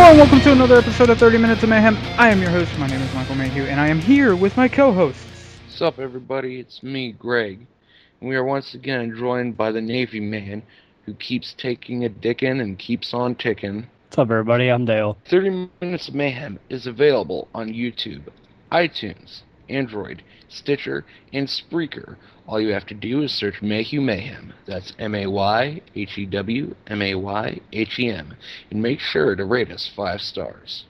Hello and welcome to another episode of 30 Minutes of Mayhem. I am your host, my name is Michael Mayhew, and I am here with my co-hosts. What's up, everybody? It's me, Greg. And we are once again joined by the Navy man who keeps taking a dickin' and keeps on ticking. What's up, everybody? I'm Dale. 30 Minutes of Mayhem is available on YouTube, iTunes, Android, Stitcher, and Spreaker. All you have to do is search Mayhew Mayhem. That's M A Y H E W M A Y H E M. And make sure to rate us five stars.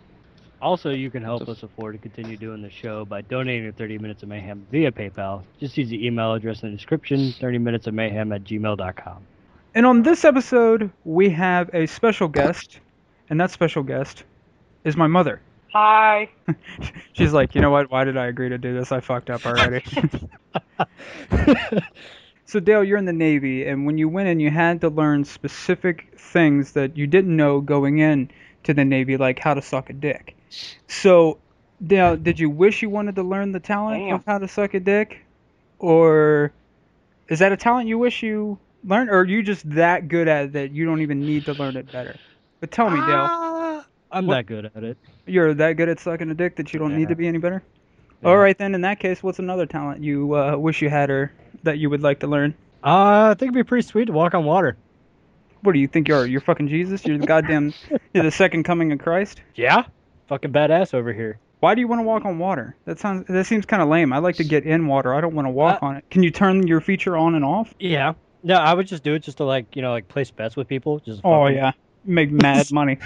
Also, you can help us afford to continue doing the show by donating 30 Minutes of Mayhem via PayPal. Just use the email address in the description, 30 minutes of mayhem at gmail.com. And on this episode, we have a special guest, and that special guest is my mother. Hi. She's like, you know what? Why did I agree to do this? I fucked up already. so Dale, you're in the Navy, and when you went in, you had to learn specific things that you didn't know going in to the Navy, like how to suck a dick. So, Dale, did you wish you wanted to learn the talent Damn. of how to suck a dick, or is that a talent you wish you learned, or are you just that good at it that you don't even need to learn it better? But tell me, Dale, Ah, I'm What- that good at it. you're that good at sucking a dick that you don't need to be any better? Yeah. All right, then. In that case, what's another talent you uh, wish you had or that you would like to learn? Uh, I think it'd be pretty sweet to walk on water. What do you think you are? You're fucking Jesus? You're the goddamn. You're the second coming of Christ? Yeah? Fucking badass over here. Why do you want to walk on water? That sounds. That seems kind of lame. I like to get in water. I don't want to walk Uh, on it. Can you turn your feature on and off? Yeah. No, I would just do it just to, like, you know, like place bets with people. Just Oh yeah, make mad money.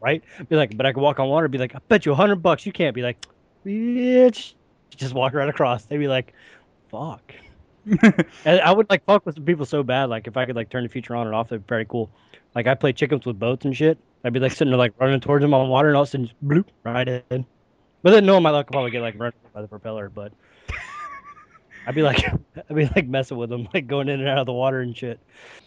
right? Be like, but I could walk on water. Be like, I bet you a hundred bucks you can't. Be like, bitch. Just walk right across. They'd be like, fuck. And I would like fuck with some people so bad. Like if I could like turn the feature on and off, that'd be pretty cool. Like I play chickens with boats and shit. I'd be like sitting there like running towards them on water, and all of a sudden just bloop right in. But then knowing my luck, I'd probably get like run by the propeller. But I'd be like, I'd be like messing with them, like going in and out of the water and shit.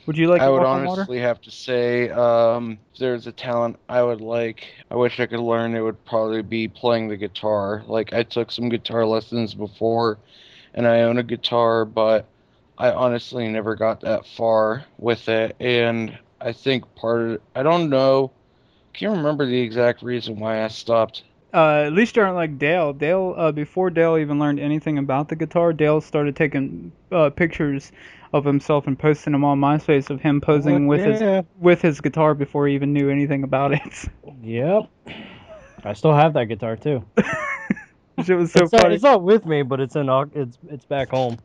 would you like I to would walk water? honestly have to say, um, if there's a talent I would like, I wish I could learn, it would probably be playing the guitar. Like, I took some guitar lessons before, and I own a guitar, but I honestly never got that far with it. And I think part of it, I don't know, can't remember the exact reason why I stopped. Uh, at least you aren't like Dale. Dale, uh, before Dale even learned anything about the guitar, Dale started taking uh, pictures of himself and posting them on MySpace of him posing with his with his guitar before he even knew anything about it. Yep. I still have that guitar too. it was so it's, not, funny. it's not with me, but it's in it's it's back home.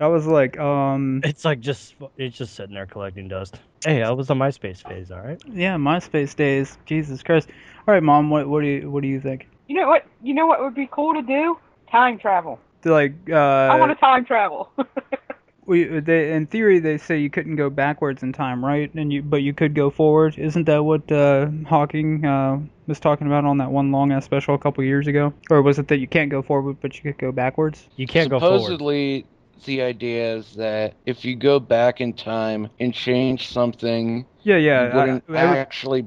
I was like, um, It's like just it's just sitting there collecting dust. Hey, I was the MySpace phase, all right. yeah, MySpace days. Jesus Christ. All right, mom, what what do you what do you think? You know what? You know what would be cool to do? Time travel. Like, uh, I want to time travel. we, they, in theory, they say you couldn't go backwards in time, right? And you, but you could go forward. Isn't that what uh, Hawking uh, was talking about on that one long ass special a couple years ago? Or was it that you can't go forward, but you could go backwards? You can't go forward. Supposedly, the idea is that if you go back in time and change something, Yeah, yeah. wouldn't I- I- actually.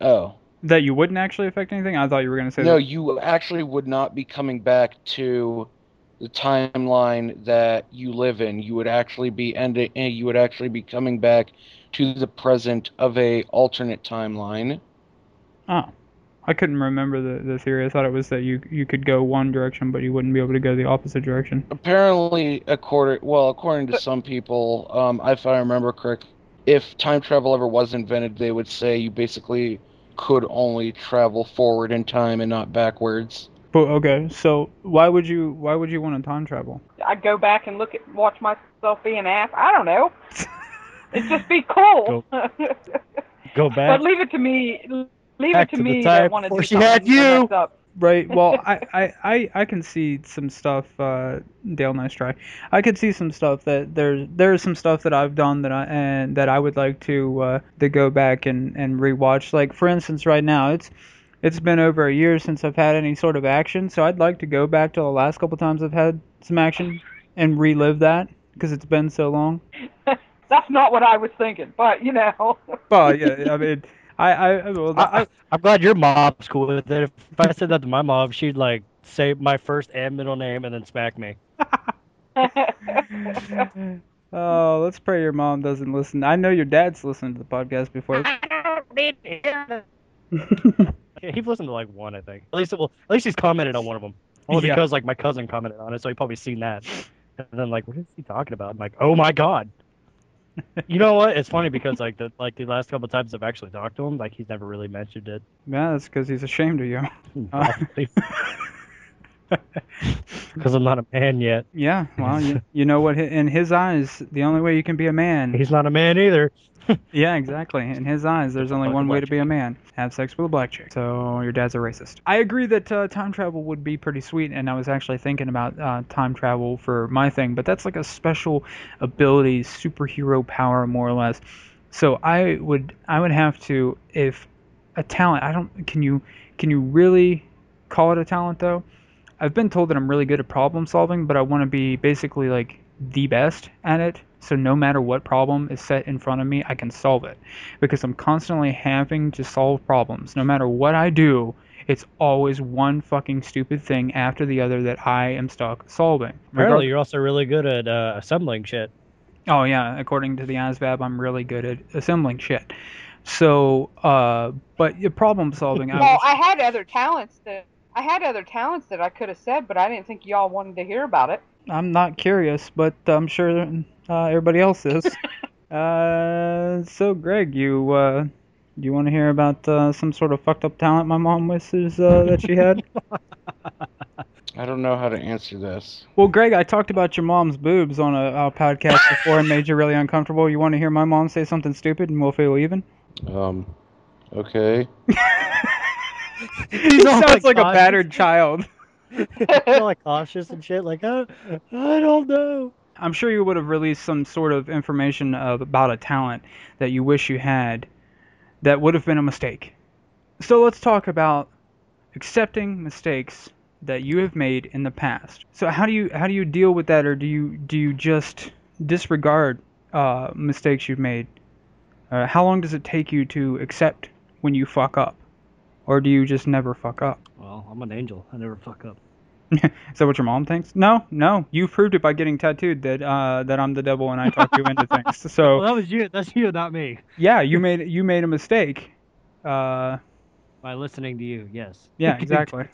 Oh. that you wouldn't actually affect anything. I thought you were gonna say No, that. you actually would not be coming back to the timeline that you live in. You would actually be ending. eh, You would actually be coming back to the present of a alternate timeline. Oh, I couldn't remember the, the theory. I thought it was that you you could go one direction, but you wouldn't be able to go the opposite direction. Apparently, according well, according to some people, um, if I remember correct, if time travel ever was invented, they would say you basically could only travel forward in time and not backwards. But okay, so why would you why would you want to time travel? I'd go back and look at, watch myself be an ass. I don't know. It'd just be cool. Go but back. But leave it to me. Leave it to to me that want to do she had you. Right. Well, I, I, I, I can see some stuff. Uh, Dale, nice try. I could see some stuff that there's there's some stuff that I've done that I and that I would like to uh, to go back and and rewatch. Like for instance, right now it's it's been over a year since I've had any sort of action, so I'd like to go back to the last couple times I've had some action and relive that because it's been so long. That's not what I was thinking, but you know. Well, yeah, I mean, I, I, well, I, I, I'm glad your mom's cool with it. If, if I said that to my mom, she'd like say my first and middle name and then smack me. oh, let's pray your mom doesn't listen. I know your dad's listened to the podcast before. Yeah, He's listened to like one, I think. At least, well, at least he's commented on one of them. Only Yeah. because like my cousin commented on it, so he probably seen that. And then like, what is he talking about? I'm like, oh my god. You know what? It's funny because like the like the last couple times I've actually talked to him, like he's never really mentioned it. yeah, that's because he's ashamed of you. Uh. Because I'm not a man yet. Yeah, well, you, you know what? In his eyes, the only way you can be a man. He's not a man either. Yeah, exactly. In his eyes, there's only one way to be a man: have sex with a black chick. So your dad's a racist. I agree that uh, time travel would be pretty sweet, and I was actually thinking about uh, time travel for my thing, but that's like a special ability, superhero power, more or less. So I would, I would have to, if a talent. I don't. Can you, can you really call it a talent though? I've been told that I'm really good at problem solving, but I want to be basically like the best at it. So no matter what problem is set in front of me, I can solve it because I'm constantly having to solve problems. No matter what I do, it's always one fucking stupid thing after the other that I am stuck solving. Apparently, you're also really good at uh, assembling shit. Oh yeah, according to the ASVAB, I'm really good at assembling shit. So, uh, but your problem solving, I well, was, I had other talents that I had other talents that I could have said, but I didn't think y'all wanted to hear about it. I'm not curious, but I'm sure uh, everybody else is. uh, so Greg, you uh, you want to hear about uh, some sort of fucked up talent my mom wishes uh, that she had? I don't know how to answer this. well, Greg, I talked about your mom's boobs on a, a podcast before and made you really uncomfortable. You want to hear my mom say something stupid and we'll feel even? Um, okay. he sounds like, like a battered child. You're like cautious and shit. Like, uh, I don't know. I'm sure you would have released some sort of information of, about a talent that you wish you had that would have been a mistake. So let's talk about accepting mistakes that you have made in the past. So how do you how do you deal with that, or do you do you just disregard uh, mistakes you've made? Uh, how long does it take you to accept when you fuck up, or do you just never fuck up? Well, I'm an angel. I never fuck up. Is that what your mom thinks? No, no. You proved it by getting tattooed that uh, that I'm the devil and I talk you into things. So Well, that was you. That's you, not me. yeah, you made you made a mistake. Uh, By listening to you, yes. Yeah, exactly.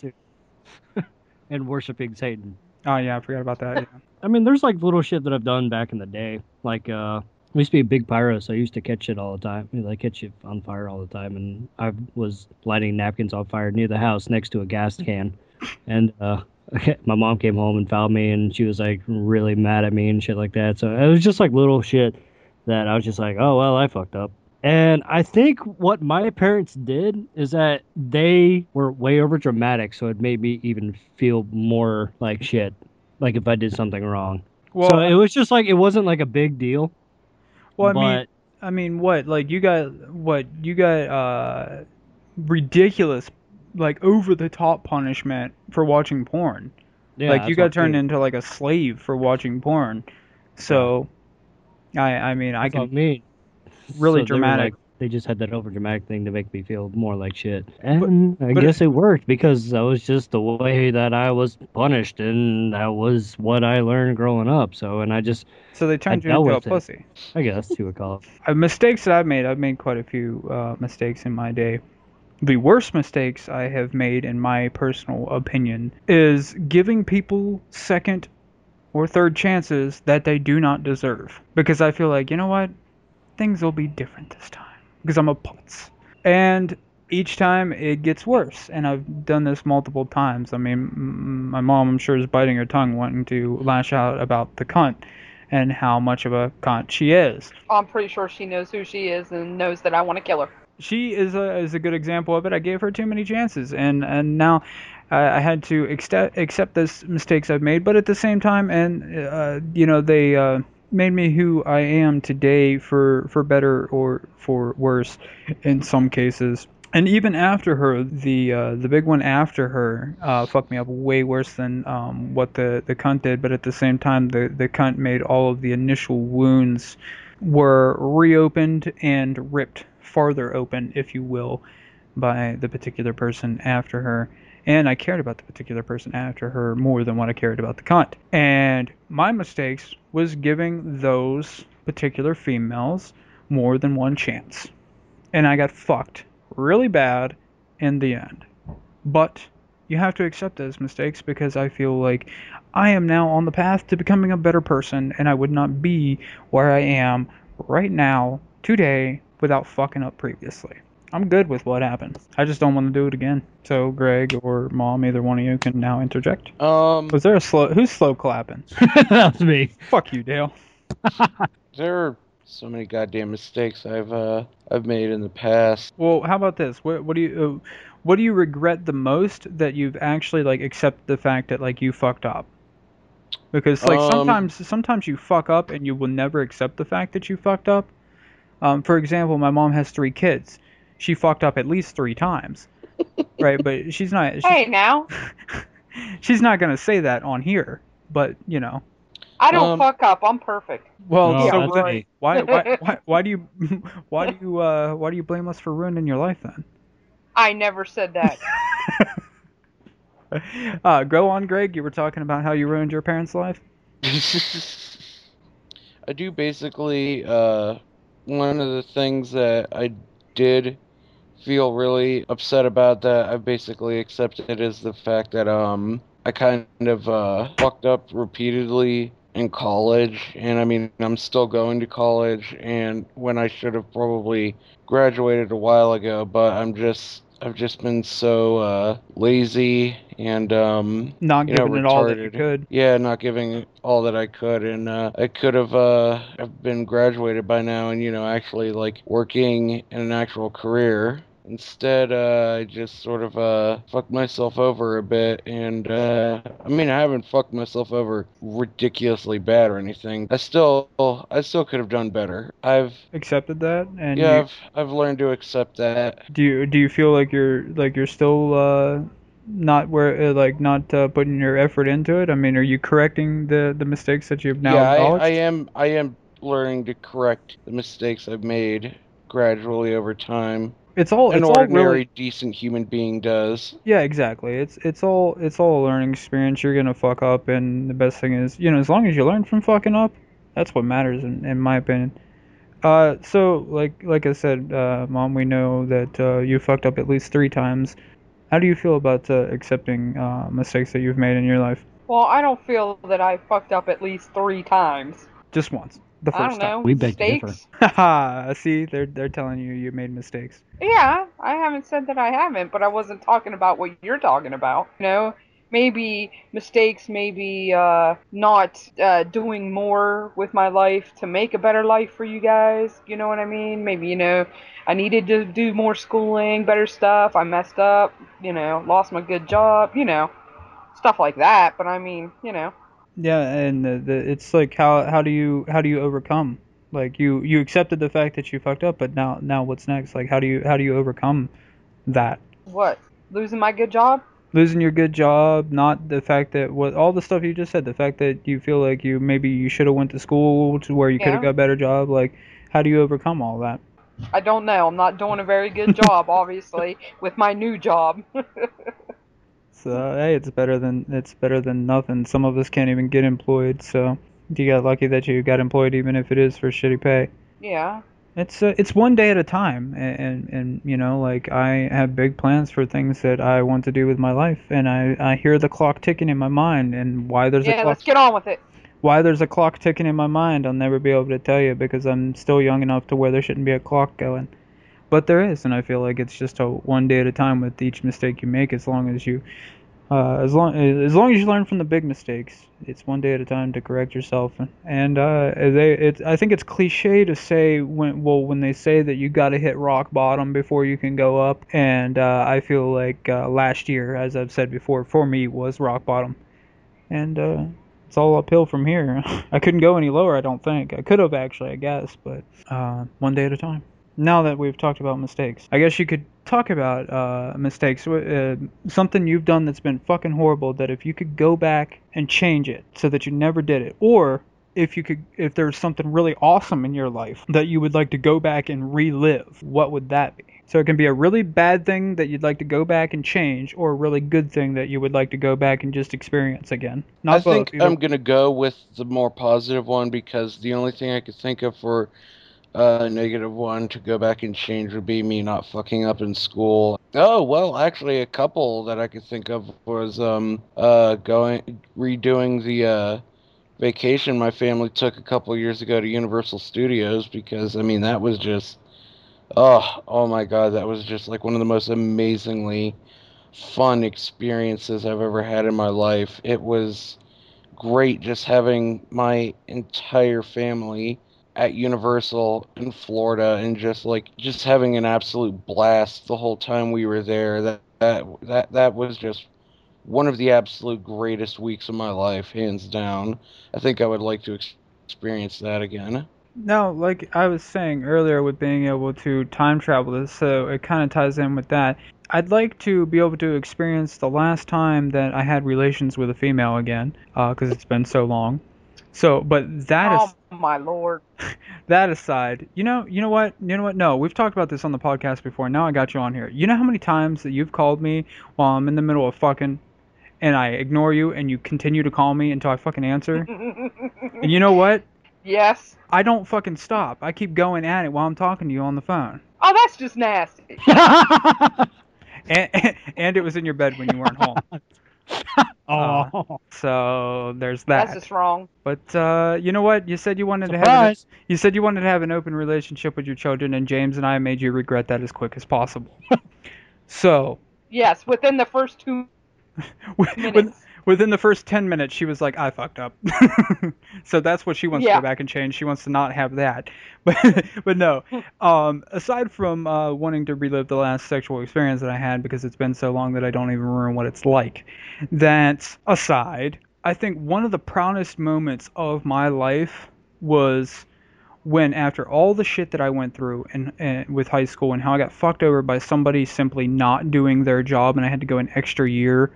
and worshiping Satan. oh yeah, I forgot about that. Yeah. I mean, there's like little shit that I've done back in the day. Like, uh, I used to be a big pyro, so I used to catch it all the time. I catch it on fire all the time, and I was lighting napkins on fire near the house next to a gas can, and uh, my mom came home and found me, and she was like really mad at me and shit like that. So it was just like little shit that I was just like, oh well, I fucked up. And I think what my parents did is that they were way over dramatic, so it made me even feel more like shit, like if I did something wrong. Well, so it was just like it wasn't like a big deal. Well, I but mean, I mean, what? Like you got what? You got uh, ridiculous, like over the top punishment for watching porn. yeah, like you got turned into like a slave for watching porn. So, I I mean I that's can me. really So dramatic. like- They just had that over dramatic thing to make me feel more like shit, and I but guess it worked because that was just the way that I was punished, and that was what I learned growing up. So, and I just, so they turned you into a it. pussy. I guess you would call it. mistakes that I've made, I've made quite a few uh, mistakes in my day. The worst mistakes I have made, in my personal opinion, is giving people second or third chances that they do not deserve. Because I feel like, you know what? Things will be different this time. Because I'm a putz. And each time it gets worse. And I've done this multiple times. I mean, my mom, I'm sure, is biting her tongue wanting to lash out about the cunt and how much of a cunt she is. I'm pretty sure she knows who she is and knows that I want to kill her. she is a is a good example of it. I gave her too many chances, and and now I I had to accept accept those mistakes I've made. But at the same time, and uh, you know, they uh, made me who I am today for for better or for worse in some cases. and even after her, the uh, the big one after her uh, fucked me up way worse than um, what the the cunt did. But at the same time, the the cunt made all of the initial wounds were reopened and ripped farther open, if you will, by the particular person after her. And I cared about the particular person after her more than what I cared about the cunt. And my mistakes was giving those particular females more than one chance. And I got fucked really bad in the end. But you have to accept those mistakes because I feel like I am now on the path to becoming a better person and I would not be where I am right now, today, without fucking up previously. I'm good with what happened. I just don't want to do it again. So Greg or Mom, either one of you can now interject. Um, Was there a slow who's slow clapping? that was me. Fuck you, Dale. there are so many goddamn mistakes I've uh I've made in the past. Well, how about this? What, what do you uh, what do you regret the most that you've actually like accepted the fact that like you fucked up? Because like Um, sometimes sometimes you fuck up and you will never accept the fact that you fucked up. Um, for example, my mom has three kids. She fucked up at least three times, right? But she's not. She's, Hey, now she's not gonna say that on here. But you know, I don't Um, fuck up. I'm perfect. well, No, so that's why, why why why do you why do you uh why do you blame us for ruining your life then? I never said that. uh, go on, Greg. You were talking about how you ruined your parents' life. I do basically uh one of the things that I did feel really upset about that I basically accept it as the fact that um I kind of uh fucked up repeatedly in college and I mean I'm still going to college and when I should have probably graduated a while ago but I'm just I've just been so uh lazy and um Not You know, giving it all that you could. yeah, not giving all that I could, and uh, I could have uh, have been graduated by now, and you know, actually like working in an actual career. Instead, uh, I just sort of uh, fucked myself over a bit, and uh, I mean, I haven't fucked myself over ridiculously bad or anything. I still, I still could have done better. I've, Accepted that, and yeah, you- I've, I've learned to accept that. do you do you feel like you're like you're still uh, not where uh, like not uh, putting your effort into it? I mean, are you correcting the the mistakes that you've now yeah. I, I am, I am learning to correct the mistakes I've made gradually over time. It's all an it's all ordinary really decent human being does. yeah exactly. It's it's all it's all a learning experience. You're gonna fuck up, and the best thing is you know as long as you learn from fucking up, that's what matters in, in my opinion. Uh, so like like I said, uh, mom, we know that uh, you fucked up at least three times. How do you feel about uh, accepting uh, mistakes that you've made in your life? well, I don't feel that I fucked up at least three times. Just once, the I first don't know. We beg to differ. mistakes. see, they're they're telling you you made mistakes. Yeah, I haven't said that I haven't, but I wasn't talking about what you're talking about. You know, maybe mistakes, maybe uh, not uh, doing more with my life to make a better life for you guys. You know what I mean? Maybe, you know, I needed to do more schooling, better stuff. I messed up, you know, lost my good job, you know, stuff like that. But I mean, you know, Yeah, and the, the, it's like how how do you how do you overcome? Like you you accepted the fact that you fucked up, but now now what's next? Like how do you how do you overcome that? what? Losing my good job? Losing your good job, not the fact that what all the stuff you just said, the fact that you feel like you maybe you should have went to school to where you could have got a better job. Like how do you overcome all that? I don't know. I'm not doing a very good job, obviously, with my new job. So hey, it's better than it's better than nothing. Some of us can't even get employed, so you got lucky that you got employed, even if it is for shitty pay. yeah. It's uh, it's one day at a time, and, and and you know, like I have big plans for things that I want to do with my life, and I I hear the clock ticking in my mind, and why there's a Yeah, clock let's get on with it. why there's a clock ticking in my mind, I'll never be able to tell you because I'm still young enough to where there shouldn't be a clock going. But there is, and I feel like it's just a one day at a time with each mistake you make. As long as you, uh, as long as long as you learn from the big mistakes, it's one day at a time to correct yourself. And uh, they, it, I think it's cliche to say when, well, when they say that you got to hit rock bottom before you can go up. And uh, I feel like uh, last year, as I've said before, for me was rock bottom. And uh, it's all uphill from here. I couldn't go any lower, I don't think. I could have actually, I guess, but uh, one day at a time. Now that we've talked about mistakes, I guess you could talk about uh, mistakes. Uh, something you've done that's been fucking horrible. That if you could go back and change it so that you never did it, or if you could, if there's something really awesome in your life that you would like to go back and relive, what would that be? So it can be a really bad thing that you'd like to go back and change, or a really good thing that you would like to go back and just experience again. Not I both. think either- I'm gonna go with the more positive one because the only thing I could think of for uh, negative one to go back and change would be me not fucking up in school. Oh well, actually, a couple that I could think of was um uh going redoing the uh vacation my family took a couple years ago to Universal Studios because I mean that was just oh oh my god that was just like one of the most amazingly fun experiences I've ever had in my life. It was great just having my entire family at Universal in Florida and just like just having an absolute blast the whole time we were there. That that that that was just one of the absolute greatest weeks of my life, hands down. I think I would like to ex- experience that again. No, like I was saying earlier with being able to time travel, this, so it kind of ties in with that. I'd like to be able to experience the last time that I had relations with a female again, uh, because it's been so long. So, but that is oh my lord. that aside, you know, you know what, you know what? No, we've talked about this on the podcast before. Now I got you on here. You know how many times that you've called me while I'm in the middle of fucking, and I ignore you, and you continue to call me until I fucking answer. and you know what? yes. I don't fucking stop. I keep going at it while I'm talking to you on the phone. Oh, that's just nasty. And, and it was in your bed when you weren't home. Oh, So there's that. That's just wrong. But uh, you know what? You said you wanted to have an, you said you wanted to have an open relationship with your children, and James and I made you regret that as quick as possible. so Yes, within the first two with, minutes. Within the first 10 minutes she was like i fucked up. So that's what she wants to go back and change. She wants to not have that. But but no. Um aside from uh wanting to relive the last sexual experience that i had because it's been so long that i don't even remember what it's like that aside i think one of the proudest moments of my life was when after all the shit that I went through in, in with high school and how I got fucked over by somebody simply not doing their job and I had to go an extra year,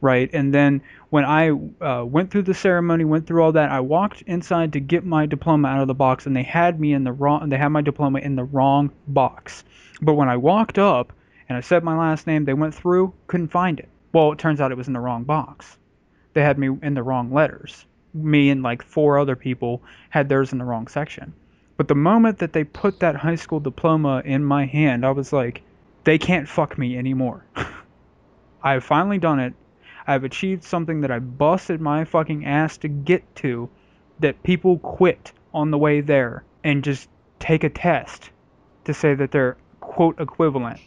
right? And then when I uh, went through the ceremony, went through all that, I walked inside to get my diploma out of the box and they had me in the wrong they had my diploma in the wrong box. But when I walked up and I said my last name, they went through, couldn't find it. Well, it turns out it was in the wrong box. They had me in the wrong letters. Me and like four other people had theirs in the wrong section. But the moment that they put that high school diploma in my hand, I was like, they can't fuck me anymore. I have finally done it. I've achieved something that I busted my fucking ass to get to that people quit on the way there and just take a test to say that they're quote equivalent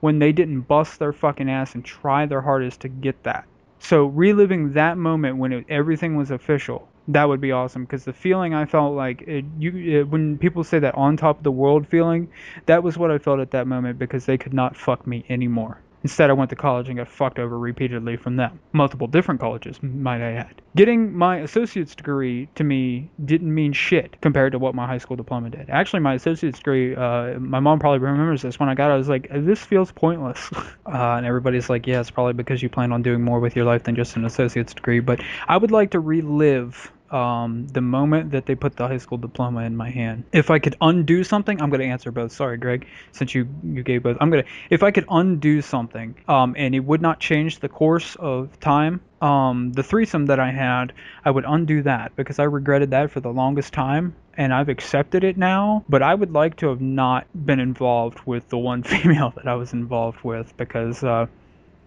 when they didn't bust their fucking ass and try their hardest to get that. So reliving that moment when it, everything was official, that would be awesome because the feeling I felt like it, you it, when people say that on top of the world feeling, that was what I felt at that moment because they could not fuck me anymore. Instead, I went to college and got fucked over repeatedly from them. Multiple different colleges, might I add. Getting my associate's degree to me didn't mean shit compared to what my high school diploma did. Actually, my associate's degree, uh, my mom probably remembers this. When I got it, I was like, this feels pointless. Uh, and everybody's like, yeah, it's probably because you plan on doing more with your life than just an associate's degree. But I would like to relive um, the moment that they put the high school diploma in my hand. If I could undo something, I'm going to answer both. Sorry, Greg, since you you gave both. I'm going to if I could undo something, um, and it would not change the course of time. Um, the threesome that I had, I would undo that because I regretted that for the longest time, and I've accepted it now. But I would like to have not been involved with the one female that I was involved with because uh,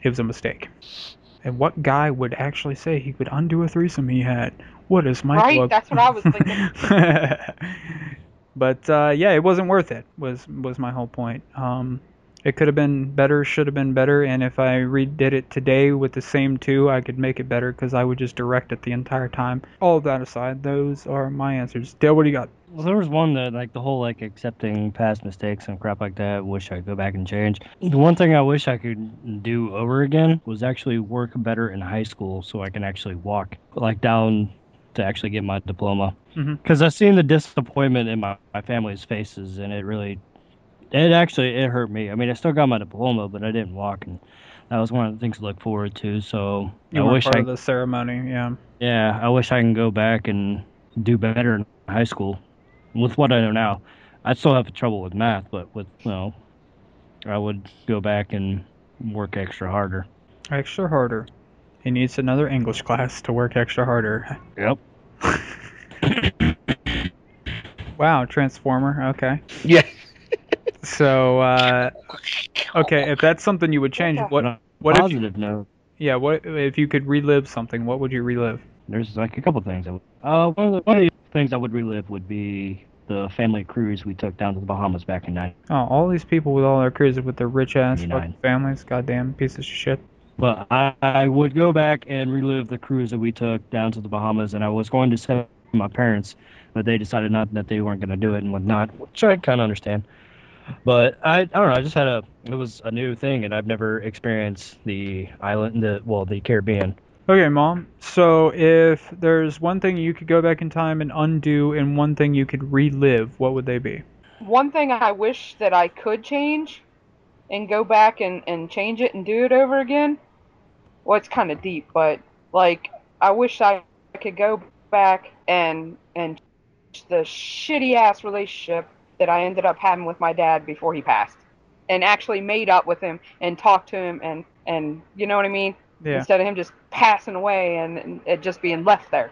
it was a mistake. And what guy would actually say he would undo a threesome he had? What is my Right? plug? That's what I was thinking. but uh, yeah, it wasn't worth it. Was was my whole point. Um, it could have been better, should have been better, and if I redid it today with the same two, I could make it better because I would just direct it the entire time. All of that aside, those are my answers. Dale, what do you got? Well, there was one that, like, the whole, like, accepting past mistakes and crap like that, wish I could go back and change. The one thing I wish I could do over again was actually work better in high school so I can actually walk, like, down to actually get my diploma. Mm-hmm. Because I've seen the disappointment in my, my family's faces, and it really it actually it hurt me. I mean, I still got my diploma, but I didn't walk, and that was one of the things to look forward to. So You I wish part I of the ceremony, yeah. yeah, I wish I can go back and do better in high school with what I know now. I still have trouble with math, but with you know, I would go back and work extra harder. Extra harder. He needs another English class to work extra harder. Yep. Wow, Transformer. Okay. Yeah. So, uh, okay, if that's something you would change, what On a what if you, positive note, yeah, what if you could relive something? What would you relive? there's like a couple things. I would, uh, one of, the, one of the things I would relive would be the family cruise we took down to the Bahamas back in '90. Oh, all these people with all their cruises with their rich ass 99. fucking families, goddamn pieces of shit. But I, I would go back and relive the cruise that we took down to the Bahamas, and I was going to tell my parents, but they decided not that they weren't going to do it and whatnot, which I kind of understand. But I, I don't know. I just had a it was a new thing, and I've never experienced the island, the well, the Caribbean. Okay, mom. So if there's one thing you could go back in time and undo, and one thing you could relive, what would they be? One thing I wish that I could change and go back and, and change it and do it over again. Well, it's kind of deep, but like I wish I could go back and and change the shitty ass relationship that I ended up having with my dad before he passed, and actually made up with him and talked to him and and you know what I mean. Yeah, Instead of him just passing away and, and it just being left there,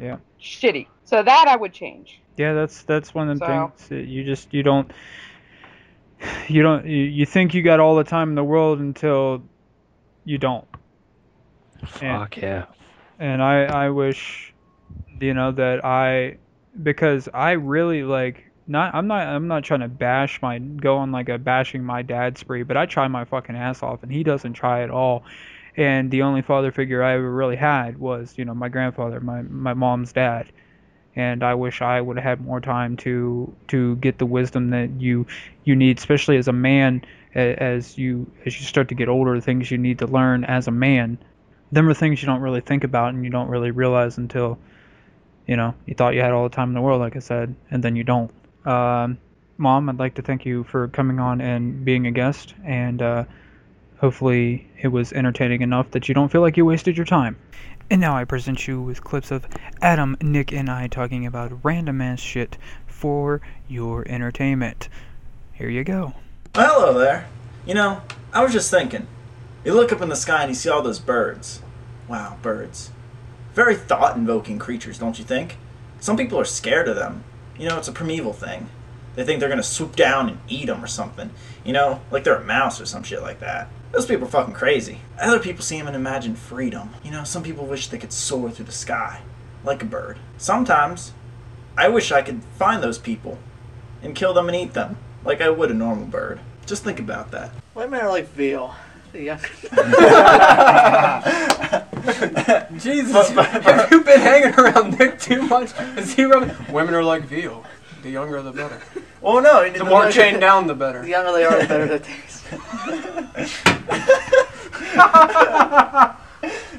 yeah, shitty. So that I would change. yeah. That's that's one of the So- things that you just you don't you don't you, you think you got all the time in the world until you don't. And- Fuck yeah. and I I wish you know that I because I really like not I'm not I'm not trying to bash my go on like a bashing my dad spree, but I try my fucking ass off and he doesn't try at all. And the only father figure I ever really had was, you know, my grandfather, my my mom's dad. And I wish I would have had more time to to get the wisdom that you you need, especially as a man, as you as you start to get older, the things you need to learn as a man them are things you don't really think about and you don't really realize until you know you thought you had all the time in the world like i said and then you don't um, mom i'd like to thank you for coming on and being a guest and uh, hopefully it was entertaining enough that you don't feel like you wasted your time and now i present you with clips of adam nick and i talking about random ass shit for your entertainment here you go hello there. You know, I was just thinking. You look up in the sky and you see all those birds. Wow, birds. Very thought invoking creatures, don't you think? Some people are scared of them. You know, it's a primeval thing. They think they're gonna swoop down and eat them or something. You know, like they're a mouse or some shit like that. Those people are fucking crazy. Other people see them and imagine freedom. You know, some people wish they could soar through the sky, like a bird. Sometimes, I wish I could find those people and kill them and eat them, like I would a normal bird. Just think about that. Women are like veal. Yeah. Jesus, have you been hanging around Nick too much? Is he rubbing? Women are like veal. The younger, the better. Well, no, The more chained down, the better. The younger they are, the better they taste.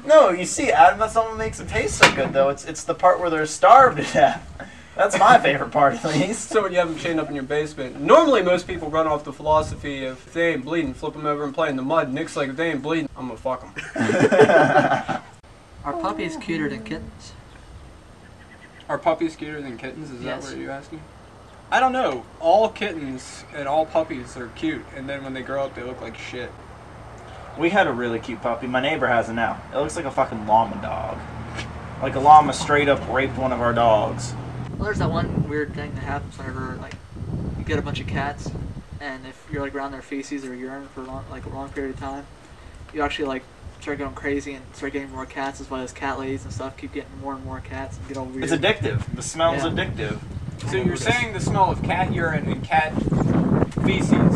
No, you see, Adam, that's not what makes it taste so good, though. It's it's the part where they're starved to death. That's my favorite part, at least. So when you have them chained up in your basement, normally most people run off the philosophy of if they ain't bleeding, flip them over and play in the mud. Nick's like, if they ain't bleeding, I'm gonna fuck them. Are puppies cuter than kittens? Are puppies cuter than kittens? Is Yes. that what you're asking? I don't know. All kittens and all puppies are cute, and then when they grow up, they look like shit. We had a really cute puppy. My neighbor has it now. It looks like a fucking llama dog. Like a llama straight up raped one of our dogs. Well, there's that one weird thing that happens whenever like you get a bunch of cats, and if you're like around their feces or urine for long, like a long period of time, you actually like start going crazy and start getting more cats. As well as cat ladies and stuff keep getting more and more cats and get all weird. It's addictive. The smell's Yeah. addictive. So you're saying the smell of cat urine and cat feces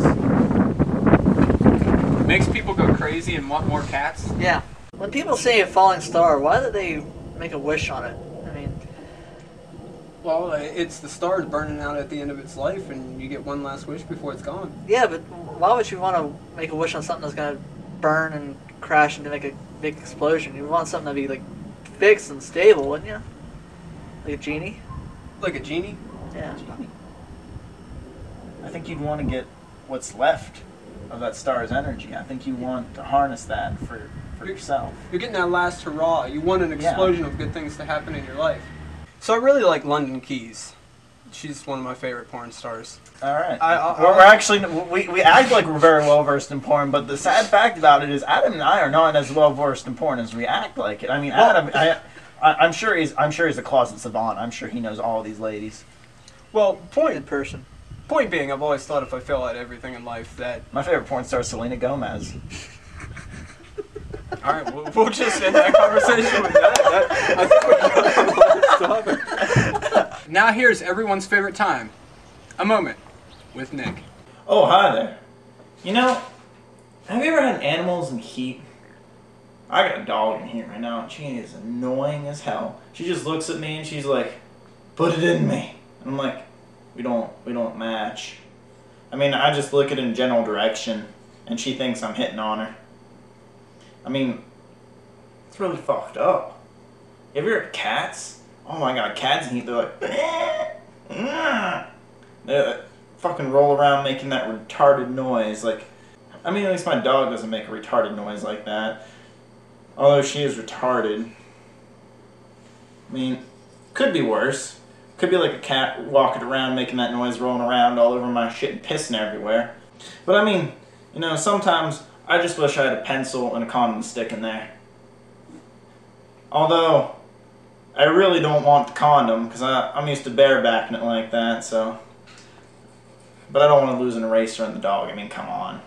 makes people go crazy and want more cats? Yeah. When people say a falling star, why do they make a wish on it? I mean, Well, uh, it's the stars burning out at the end of its life, and you get one last wish before it's gone. yeah, but why would you want to make a wish on something that's gonna burn and crash and make a big explosion? You want something to be like fixed and stable, wouldn't you? Like a genie. Like a genie? Yeah. I think you'd want to get what's left of that star's energy. I think you want to harness that for for yourself. You're getting that last hurrah. You want an Yeah. explosion of good things to happen in your life. So I really like London Keyes. She's one of my favorite porn stars. All right. I- I- we're, we're actually we, we act like we're very well versed in porn, but the sad fact about it is Adam and I are not as well versed in porn as we act like it. I mean, Well- Adam, I, I, I'm sure he's I'm sure he's a closet savant. I'm sure he knows all these ladies. Well, in person. point being, I've always thought if I fill out everything in life that My favorite porn star is Selena Gomez. all right, we'll, we'll just end that conversation with that. that I think we stop it. Now here's everyone's favorite time, a moment with Nick. Oh, hi there. You know, have you ever had animals in heat? I got a dog in here right now, and she is annoying as hell. She just looks at me and she's like, "Put it in me." And I'm like, "We don't, we don't match." I mean, I just look at in general direction, and she thinks I'm hitting on her. I mean, it's really fucked up. Have you ever of cats? Oh my god, cats in heat, they're like, mm. they fucking roll around making that retarded noise. Like, I mean, at least my dog doesn't make a retarded noise like that. Although she is retarded. I mean, could be worse. Could be like a cat walking around making that noise, rolling around all over my shit and pissing everywhere. But I mean, you know, sometimes I just wish I had a pencil and a condom stick in there. Although, I really don't want the condom because I'm used to barebacking it like that, so. But I don't want to lose an eraser on the dog. I mean, come on.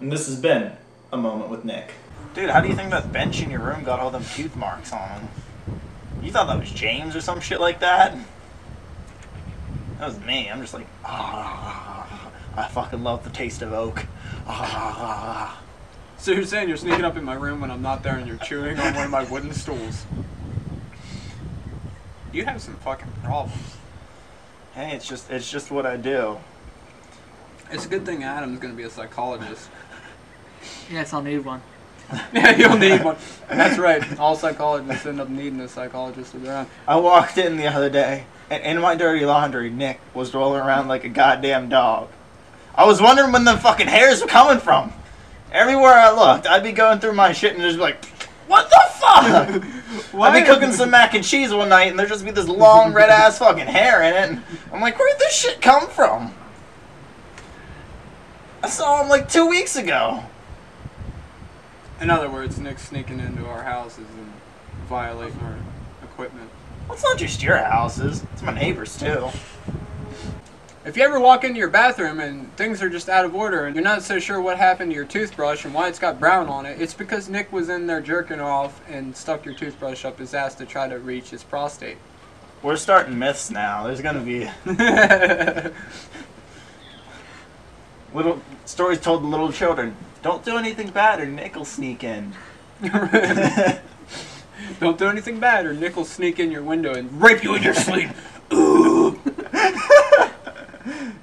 And this has been a moment with Nick. Dude, how do you think that bench in your room got all them tooth marks on it? You thought that was James or some shit like that? That was me. I'm just like, ah, I fucking love the taste of oak. Ah. So you're saying you're sneaking up in my room when I'm not there and you're chewing on one of my wooden stools? You have some fucking problems. Hey, it's just it's just what I do. It's a good thing Adam's gonna be a psychologist. Yes, I'll need one. yeah, you'll need one. That's right. All psychologists end up needing a psychologist of their own. I walked in the other day, and in my dirty laundry, Nick was rolling around like a goddamn dog. I was wondering when the fucking hairs were coming from. Everywhere I looked, I'd be going through my shit and just be like, what the fuck? I'd be cooking some mac and cheese one night, and there'd just be this long red ass fucking hair in it. And I'm like, where'd this shit come from? I saw him like two weeks ago. In other words, Nick's sneaking into our houses and violating our equipment. Well, it's not just your houses; it's my neighbors too. If you ever walk into your bathroom and things are just out of order and you're not so sure what happened to your toothbrush and why it's got brown on it, it's because Nick was in there jerking off and stuck your toothbrush up his ass to try to reach his prostate. We're starting myths now. There's gonna be little stories told to little children. Don't do anything bad, or Nick will sneak in. Don't do anything bad or Nick will sneak in your window and rape you in your sleep. Ooh.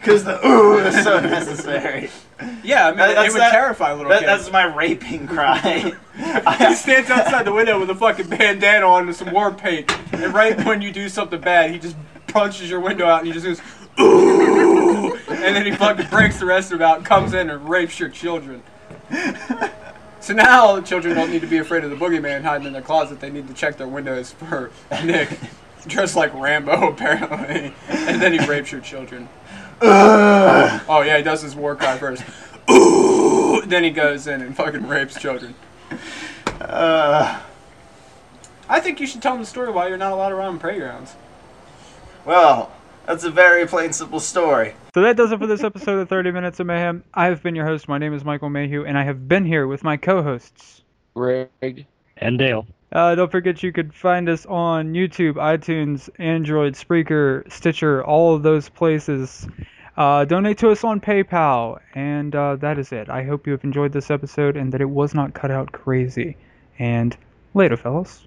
Because the ooh is so necessary. Yeah, I mean, That- it that's would that- terrify little That, kids. that's my raping cry. he stands outside the window with a fucking bandana on and some war paint. And right when you do something bad, he just punches your window out and he just goes, ooh! And then he fucking breaks the rest of it out, comes in and rapes your children. So now children don't need to be afraid of the boogeyman hiding in their closet. They need to check their windows for Nick, dressed like Rambo apparently. And then he rapes your children. Oh yeah, he does his war cry first. Ooh! Then he goes in and fucking rapes children. Uh, I think you should tell him the story why you're not allowed around on playgrounds. well, that's a very plain, simple story. So that does it for this episode of 30 Minutes of Mayhem. I have been your host. My name is Michael Mayhew, and I have been here with my co-hosts. Greg. And Dale. Uh, don't forget you could find us on YouTube, iTunes, Android, Spreaker, Stitcher, all of those places. Uh, donate to us on PayPal, and uh, that is it. I hope you have enjoyed this episode and that it was not cut out crazy. And later, fellas.